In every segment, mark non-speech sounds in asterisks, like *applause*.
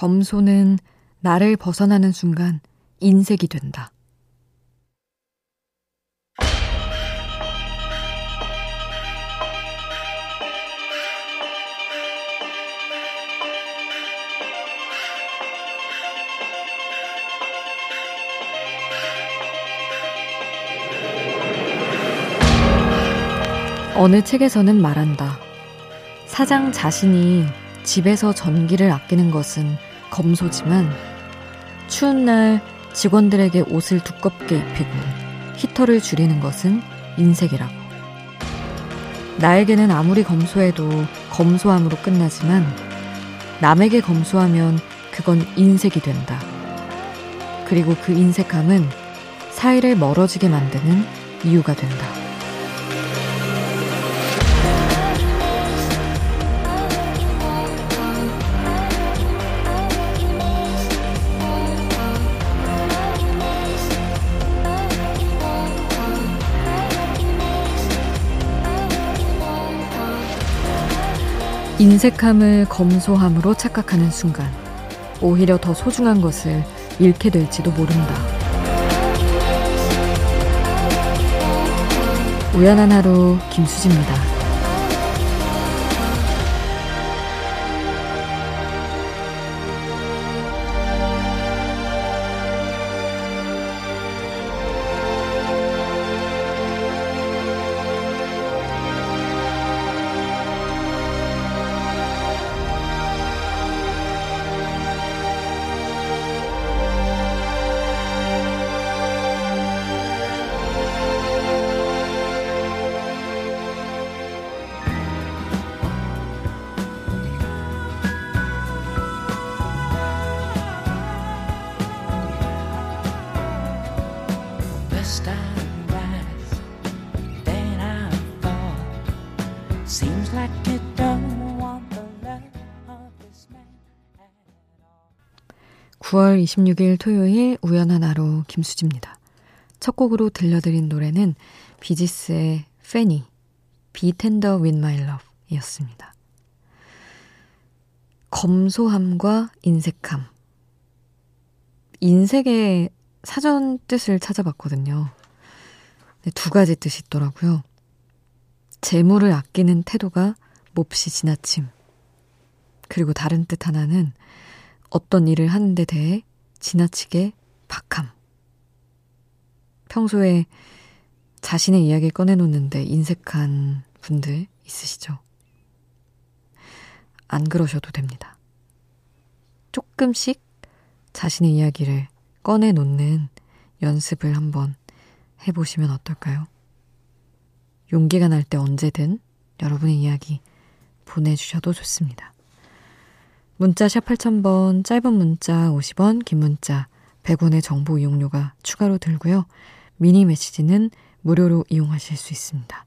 검소는 나를 벗어나는 순간 인색이 된다. 어느 책에서는 말한다. 사장 자신이 집에서 전기를 아끼는 것은 검소지만 추운 날 직원들에게 옷을 두껍게 입히고 히터를 줄이는 것은 인색이라고. 나에게는 아무리 검소해도 검소함으로 끝나지만 남에게 검소하면 그건 인색이 된다. 그리고 그 인색함은 사이를 멀어지게 만드는 이유가 된다. 인색함을 검소함으로 착각하는 순간 오히려 더 소중한 것을 잃게 될지도 모른다. 우연한 하루 김수지입니다. 9월 26일 토요일 우연한 하루 김수지입니다. 첫 곡으로 들려드린 노래는 비지스의 페니, Be Tender With My Love 이었습니다. 검소함과 인색함. 인색의 사전 뜻을 찾아봤거든요. 두 가지 뜻이 있더라고요. 재물을 아끼는 태도가 몹시 지나침. 그리고 다른 뜻 하나는 어떤 일을 하는 데 대해 지나치게 박함. 평소에 자신의 이야기를 꺼내놓는데 인색한 분들 있으시죠? 안 그러셔도 됩니다. 조금씩 자신의 이야기를 꺼내놓는 연습을 한번 해보시면 어떨까요? 용기가 날 때 언제든 여러분의 이야기 보내주셔도 좋습니다. 문자 샵 8000번, 짧은 문자 50원, 긴 문자 100원의 정보 이용료가 추가로 들고요. 미니 메시지는 무료로 이용하실 수 있습니다.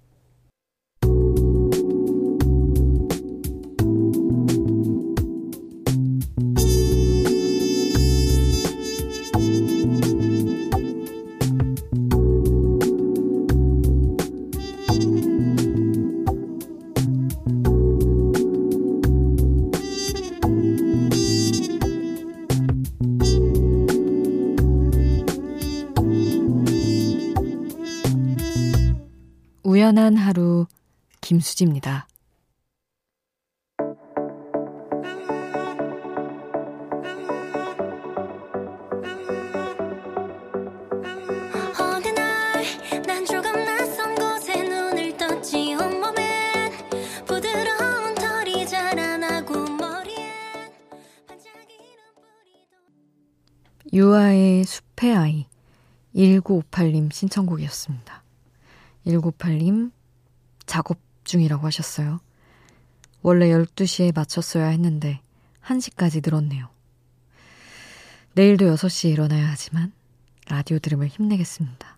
우연한 하루 김수지입니다. 유아의 숲의 아이 1958님 신청곡이었습니다. 1958님, 작업 중이라고 하셨어요. 원래 12시에 맞췄어야 했는데 1시까지 늘었네요. 내일도 6시에 일어나야 하지만 라디오 들음을 힘내겠습니다.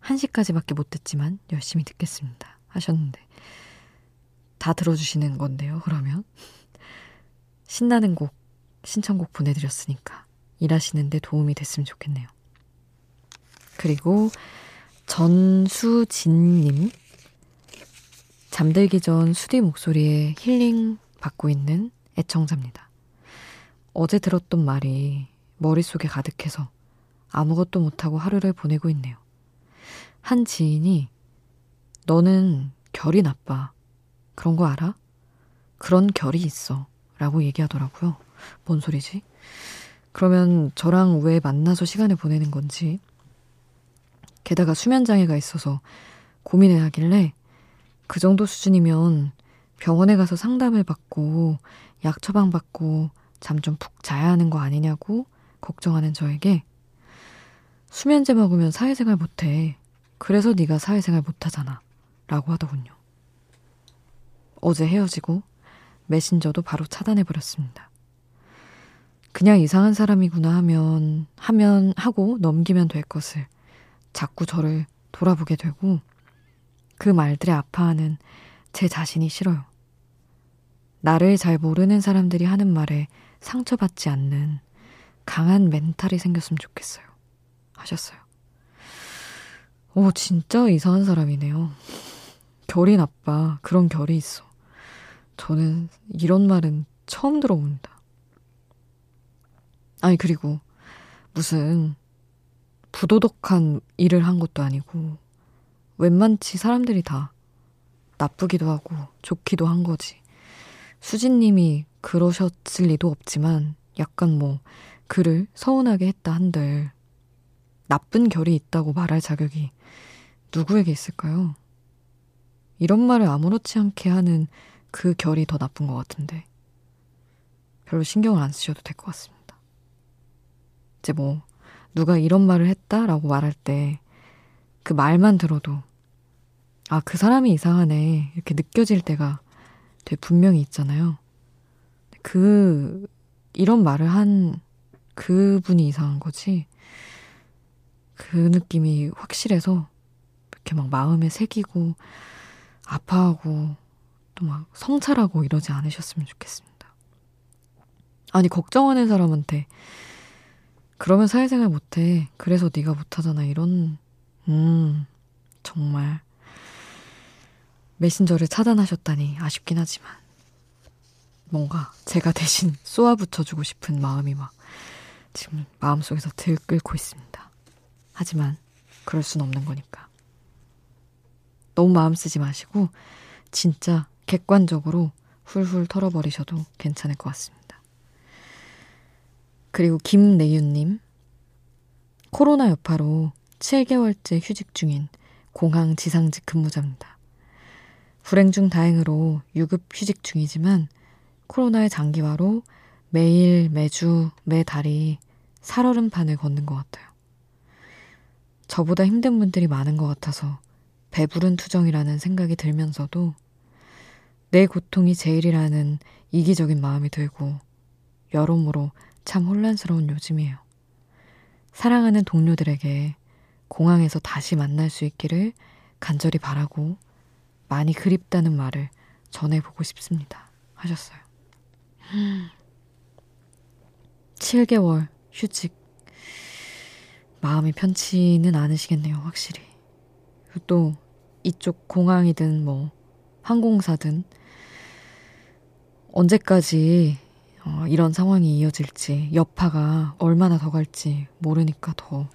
1시까지밖에 못 듣지만 열심히 듣겠습니다. 하셨는데 다 들어주시는 건데요, 그러면. *laughs* 신나는 곡, 신청곡 보내드렸으니까 일하시는데 도움이 됐으면 좋겠네요. 그리고 전수진님. 잠들기 전 수디 목소리에 힐링 받고 있는 애청자입니다. 어제 들었던 말이 머릿속에 가득해서 아무것도 못하고 하루를 보내고 있네요. 한 지인이 너는 결이 나빠. 그런 거 알아? 그런 결이 있어. 라고 얘기하더라고요. 뭔 소리지? 그러면 저랑 왜 만나서 시간을 보내는 건지. 게다가 수면장애가 있어서 고민을 하길래 그 정도 수준이면 병원에 가서 상담을 받고 약 처방 받고 잠 좀 푹 자야 하는 거 아니냐고 걱정하는 저에게 수면제 먹으면 사회생활 못해. 그래서 네가 사회생활 못하잖아. 라고 하더군요. 어제 헤어지고 메신저도 바로 차단해버렸습니다. 그냥 이상한 사람이구나 하면, 하면, 하고 넘기면 될 것을 자꾸 저를 돌아보게 되고 그 말들에 아파하는 제 자신이 싫어요. 나를 잘 모르는 사람들이 하는 말에 상처받지 않는 강한 멘탈이 생겼으면 좋겠어요. 하셨어요. 오, 진짜 이상한 사람이네요. 결이 나빠. 그런 결이 있어. 저는 이런 말은 처음 들어봅니다. 아니, 그리고 무슨 부도덕한 일을 한 것도 아니고, 웬만치 사람들이 다 나쁘기도 하고 좋기도 한 거지. 수진님이 그러셨을 리도 없지만, 약간 뭐, 그를 서운하게 했다 한들, 나쁜 결이 있다고 말할 자격이 누구에게 있을까요? 이런 말을 아무렇지 않게 하는 그 결이 더 나쁜 것 같은데. 별로 신경을 안 쓰셔도 될 것 같습니다. 이제 뭐, 누가 이런 말을 했다라고 말할 때, 그 말만 들어도, 아, 그 사람이 이상하네. 이렇게 느껴질 때가 되게 분명히 있잖아요. 그, 이런 말을 한 그분이 이상한 거지. 그 느낌이 확실해서 이렇게 막 마음에 새기고 아파하고 또 막 성찰하고 이러지 않으셨으면 좋겠습니다. 아니 걱정하는 사람한테 그러면 사회생활 못해. 그래서 네가 못하잖아. 이런 음 정말 메신저를 차단하셨다니 아쉽긴 하지만 뭔가 제가 대신 *laughs* 쏘아붙여주고 싶은 마음이 막 지금 마음속에서 들끓고 있습니다. 하지만 그럴 순 없는 거니까. 너무 마음 쓰지 마시고 진짜 객관적으로 훌훌 털어버리셔도 괜찮을 것 같습니다. 그리고 김내윤님. 코로나 여파로 7개월째 휴직 중인 공항 지상직 근무자입니다. 불행 중 다행으로 유급 휴직 중이지만 코로나의 장기화로 매일, 매주, 매 달이 살얼음 판을 걷는 것 같아요. 저보다 힘든 분들이 많은 것 같아서 배부른 투정이라는 생각이 들면서도 내 고통이 제일이라는 이기적인 마음이 들고 여러모로 참 혼란스러운 요즘이에요. 사랑하는 동료들에게 공항에서 다시 만날 수 있기를 간절히 바라고 많이 그립다는 말을 전해보고 싶습니다. 하셨어요. 7개월 휴직. 마음이 편치는 않으시겠네요, 확실히. 또 이쪽 공항이든 뭐 항공사든 언제까지 어, 이런 상황이 이어질지 여파가 얼마나 더 갈지 모르니까 더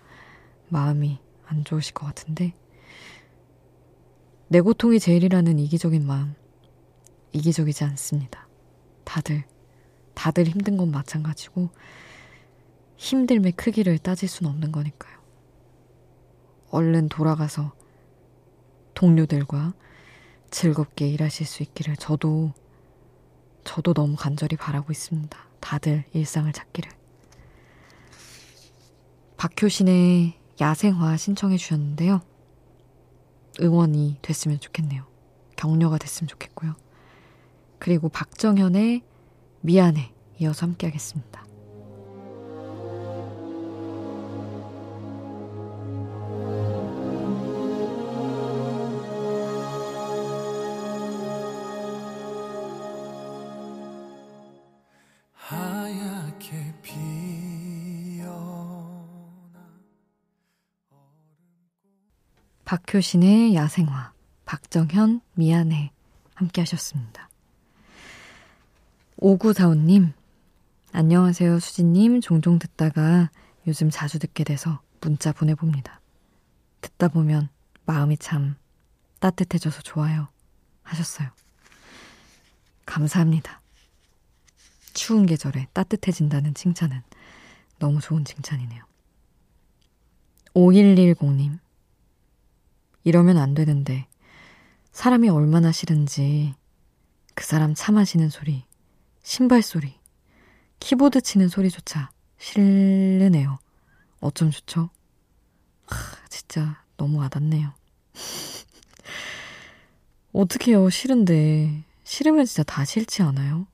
마음이 안 좋으실 것 같은데 내 고통이 제일이라는 이기적인 마음 이기적이지 않습니다. 다들 다들 힘든 건 마찬가지고 힘듦의 크기를 따질 수는 없는 거니까요. 얼른 돌아가서 동료들과 즐겁게 일하실 수 있기를 저도 저도 너무 간절히 바라고 있습니다. 다들 일상을 찾기를. 박효신의 야생화 신청해 주셨는데요. 응원이 됐으면 좋겠네요. 격려가 됐으면 좋겠고요. 그리고 박정현의 미안해 이어서 함께 하겠습니다. 박효신의 야생화, 박정현 미안해 함께 하셨습니다. 5945님, 안녕하세요, 수진님. 종종 듣다가 요즘 자주 듣게 돼서 문자 보내봅니다. 듣다 보면 마음이 참 따뜻해져서 좋아요. 하셨어요. 감사합니다. 추운 계절에 따뜻해진다는 칭찬은 너무 좋은 칭찬이네요. 5110님. 이러면 안 되는데, 사람이 얼마나 싫은지, 그 사람 차 마시는 소리, 신발 소리, 키보드 치는 소리조차 싫으네요. 어쩜 좋죠? 하, 진짜 너무 와닿네요. *laughs* 어떡해요, 싫은데. 싫으면 진짜 다 싫지 않아요?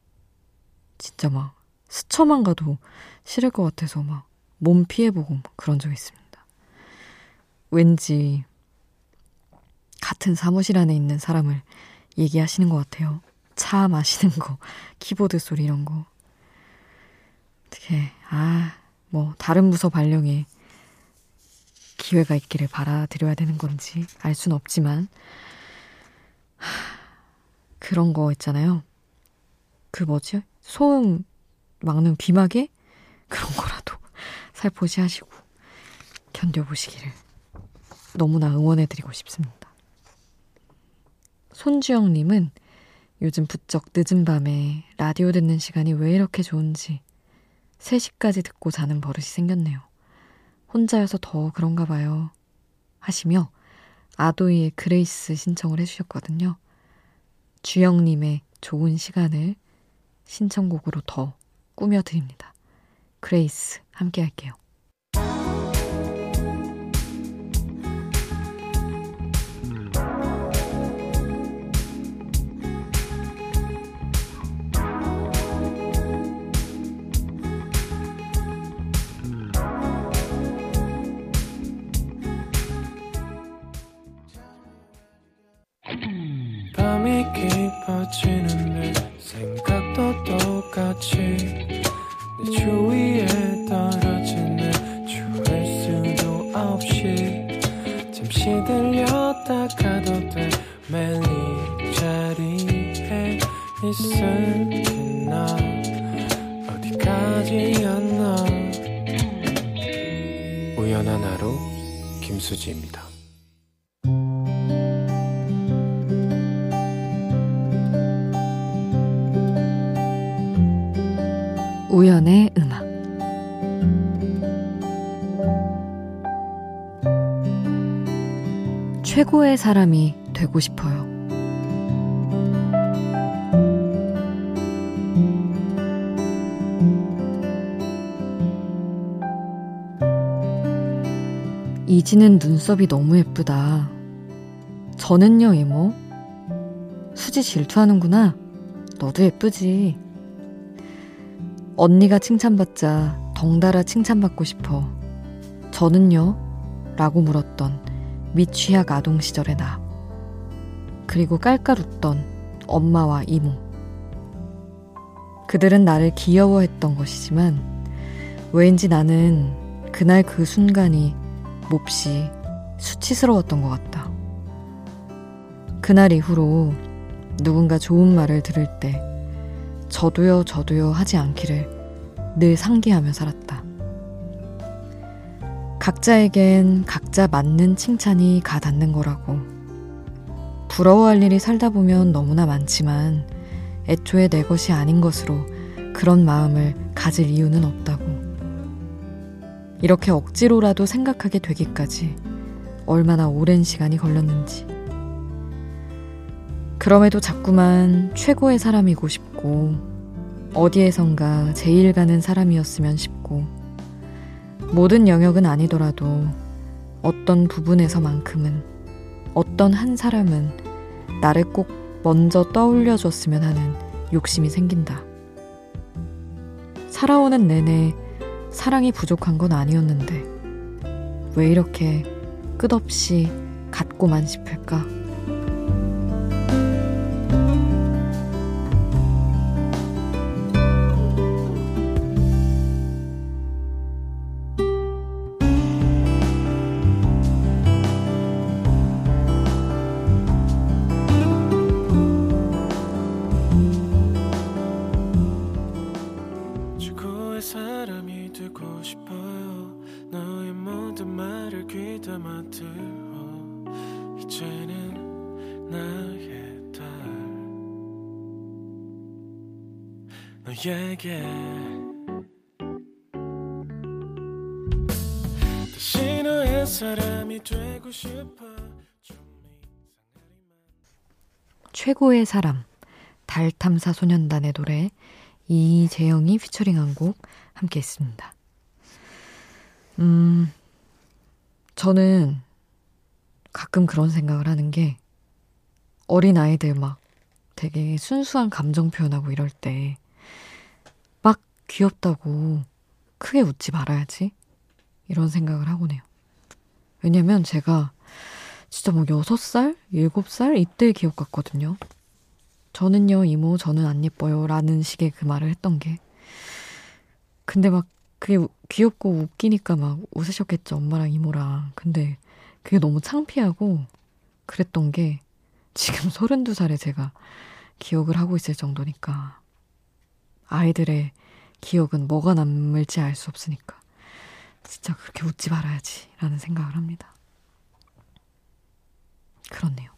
진짜 막 스쳐만 가도 싫을 것 같아서 막 몸 피해보고 그런 적 있습니다. 왠지 같은 사무실 안에 있는 사람을 얘기하시는 것 같아요. 차 마시는 거, 키보드 소리 이런 거. 어떻게, 아, 뭐, 다른 부서 발령에 기회가 있기를 바라드려야 되는 건지 알 수는 없지만, 하, 그런 거 있잖아요. 그 뭐지? 소음 막는 귀마개? 그런 거라도 *laughs* 살포시 하시고 견뎌보시기를 너무나 응원해드리고 싶습니다. 손주영님은 요즘 부쩍 늦은 밤에 라디오 듣는 시간이 왜 이렇게 좋은지 3시까지 듣고 자는 버릇이 생겼네요. 혼자여서 더 그런가 봐요. 하시며 아도이의 그레이스 신청을 해주셨거든요. 주영님의 좋은 시간을 신청곡으로 더 꾸며드립니다. 그레이스 함께 할게요. 김수지입니다 우연의 음악 최고의 사람이 되고 싶어요. 이지는 눈썹이 너무 예쁘다. 저는요, 이모. 수지 질투하는구나. 너도 예쁘지. 언니가 칭찬받자 덩달아 칭찬받고 싶어. 저는요? 라고 물었던 미취학 아동 시절의 나. 그리고 깔깔 웃던 엄마와 이모. 그들은 나를 귀여워했던 것이지만 왜인지 나는 그날 그 순간이 몹시 수치스러웠던 것 같다. 그날 이후로 누군가 좋은 말을 들을 때 저도요, 저도요 하지 않기를 늘 상기하며 살았다. 각자에겐 각자 맞는 칭찬이 가 닿는 거라고. 부러워할 일이 살다 보면 너무나 많지만 애초에 내 것이 아닌 것으로 그런 마음을 가질 이유는 없다고. 이렇게 억지로라도 생각하게 되기까지 얼마나 오랜 시간이 걸렸는지. 그럼에도 자꾸만 최고의 사람이고 싶고, 어디에선가 제일 가는 사람이었으면 싶고, 모든 영역은 아니더라도 어떤 부분에서만큼은, 어떤 한 사람은 나를 꼭 먼저 떠올려 줬으면 하는 욕심이 생긴다. 살아오는 내내 사랑이 부족한 건 아니었는데 왜 이렇게 끝없이 갖고만 싶을까? 사람이 되고 싶어요. 너의 모든 말을 귀담아 들어. 이제는 나의 딸. 너에게. 다시 너의 사람이 되고 싶어. 최고의 사람. 달 탐사 소년단의 노래 이재영이 피처링한 곡 함께 했습니다. 음, 저는 가끔 그런 생각을 하는 게 어린 아이들 막 되게 순수한 감정 표현하고 이럴 때 막 귀엽다고 크게 웃지 말아야지. 이런 생각을 하곤 해요. 왜냐면 제가 진짜 뭐 6살, 7살 이때 기억 같거든요. 저는요, 이모, 저는 안 예뻐요. 라는 식의 그 말을 했던 게. 근데 막 그게 귀엽고 웃기니까 막 웃으셨겠죠. 엄마랑 이모랑. 근데 그게 너무 창피하고 그랬던 게 지금 32살에 제가 기억을 하고 있을 정도니까. 아이들의 기억은 뭐가 남을지 알 수 없으니까. 진짜 그렇게 웃지 말아야지. 라는 생각을 합니다. 그렇네요.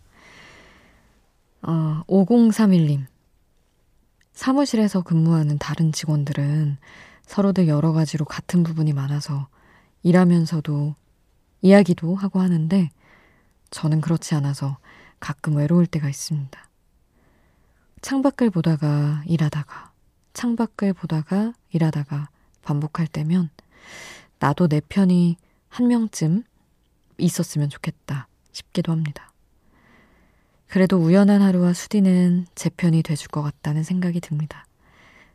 어, 5031님. 사무실에서 근무하는 다른 직원들은 서로들 여러 가지로 같은 부분이 많아서 일하면서도 이야기도 하고 하는데 저는 그렇지 않아서 가끔 외로울 때가 있습니다. 창밖을 보다가 일하다가 창밖을 보다가 일하다가 반복할 때면 나도 내 편이 한 명쯤 있었으면 좋겠다 싶기도 합니다. 그래도 우연한 하루와 수디는 제 편이 돼줄 것 같다는 생각이 듭니다.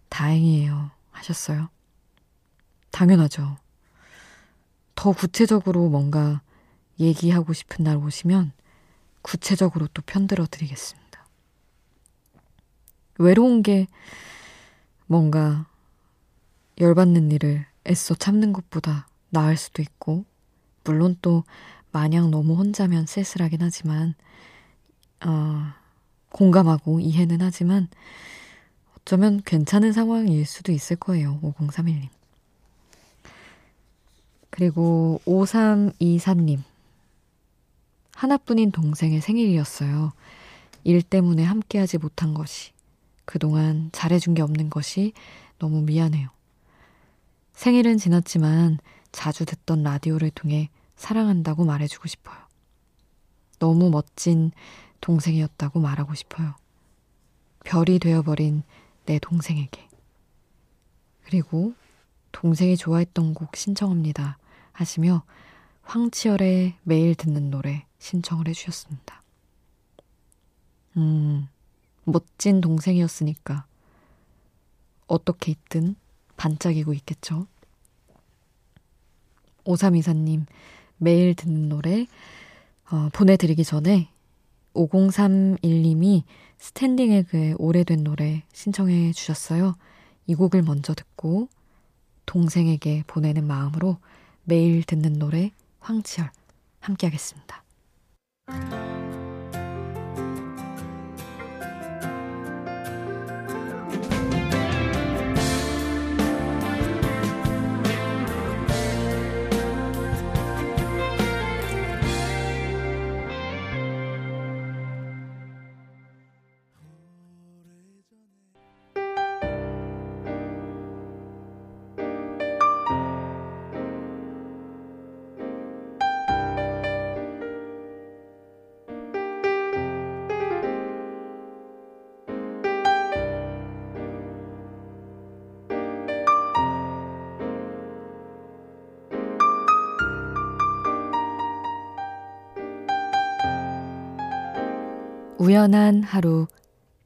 다행이에요. 하셨어요. 당연하죠. 더 구체적으로 뭔가 얘기하고 싶은 날 오시면 구체적으로 또 편들어 드리겠습니다. 외로운 게 뭔가 열받는 일을 애써 참는 것보다 나을 수도 있고, 물론 또 마냥 너무 혼자면 쓸쓸하긴 하지만, 어, 공감하고 이해는 하지만 어쩌면 괜찮은 상황일 수도 있을 거예요. 5031님. 그리고 5324님. 하나뿐인 동생의 생일이었어요. 일 때문에 함께하지 못한 것이, 그동안 잘해준 게 없는 것이 너무 미안해요. 생일은 지났지만 자주 듣던 라디오를 통해 사랑한다고 말해주고 싶어요. 너무 멋진 동생이었다고 말하고 싶어요. 별이 되어버린 내 동생에게. 그리고 동생이 좋아했던 곡 신청합니다. 하시며 황치열의 매일 듣는 노래 신청을 해주셨습니다. 음, 멋진 동생이었으니까 어떻게 있든 반짝이고 있겠죠. 오삼이사님 매일 듣는 노래 어, 보내드리기 전에 5031님이 스탠딩 에그의 오래된 노래 신청해 주셨어요. 이 곡을 먼저 듣고 동생에게 보내는 마음으로 매일 듣는 노래 황치열 함께 하겠습니다. 우연한 하루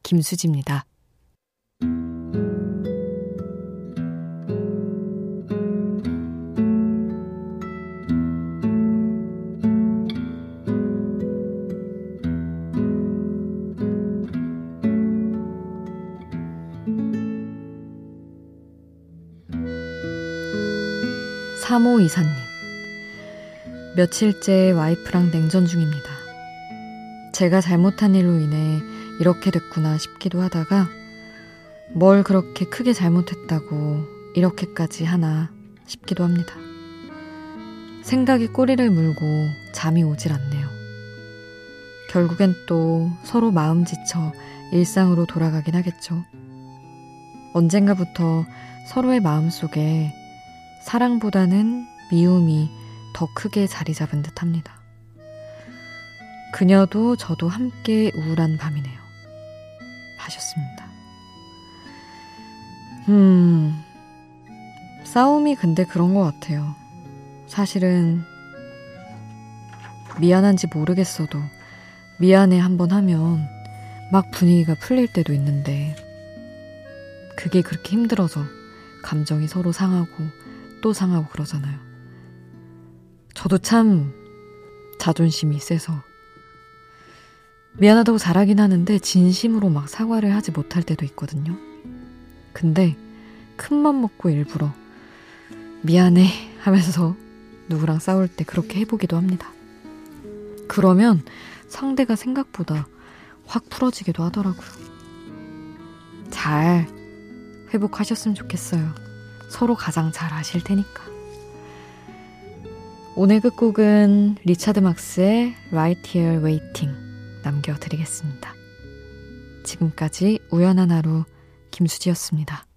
김수지입니다. 3호 이사님. 며칠째 와이프랑 냉전 중입니다. 제가 잘못한 일로 인해 이렇게 됐구나 싶기도 하다가 뭘 그렇게 크게 잘못했다고 이렇게까지 하나 싶기도 합니다. 생각이 꼬리를 물고 잠이 오질 않네요. 결국엔 또 서로 마음 지쳐 일상으로 돌아가긴 하겠죠. 언젠가부터 서로의 마음 속에 사랑보다는 미움이 더 크게 자리 잡은 듯 합니다. 그녀도 저도 함께 우울한 밤이네요. 하셨습니다. 음, 싸움이 근데 그런 것 같아요. 사실은 미안한지 모르겠어도 미안해 한번 하면 막 분위기가 풀릴 때도 있는데 그게 그렇게 힘들어서 감정이 서로 상하고 또 상하고 그러잖아요. 저도 참 자존심이 세서 미안하다고 잘하긴 하는데 진심으로 막 사과를 하지 못할 때도 있거든요. 근데 큰 맘 먹고 일부러 미안해 하면서 누구랑 싸울 때 그렇게 해보기도 합니다. 그러면 상대가 생각보다 확 풀어지기도 하더라고요. 잘 회복하셨으면 좋겠어요. 서로 가장 잘 아실 테니까. 오늘 끝곡은 리차드 막스의 Right Here Waiting 남겨드리겠습니다. 지금까지 우연한 하루 김수지였습니다.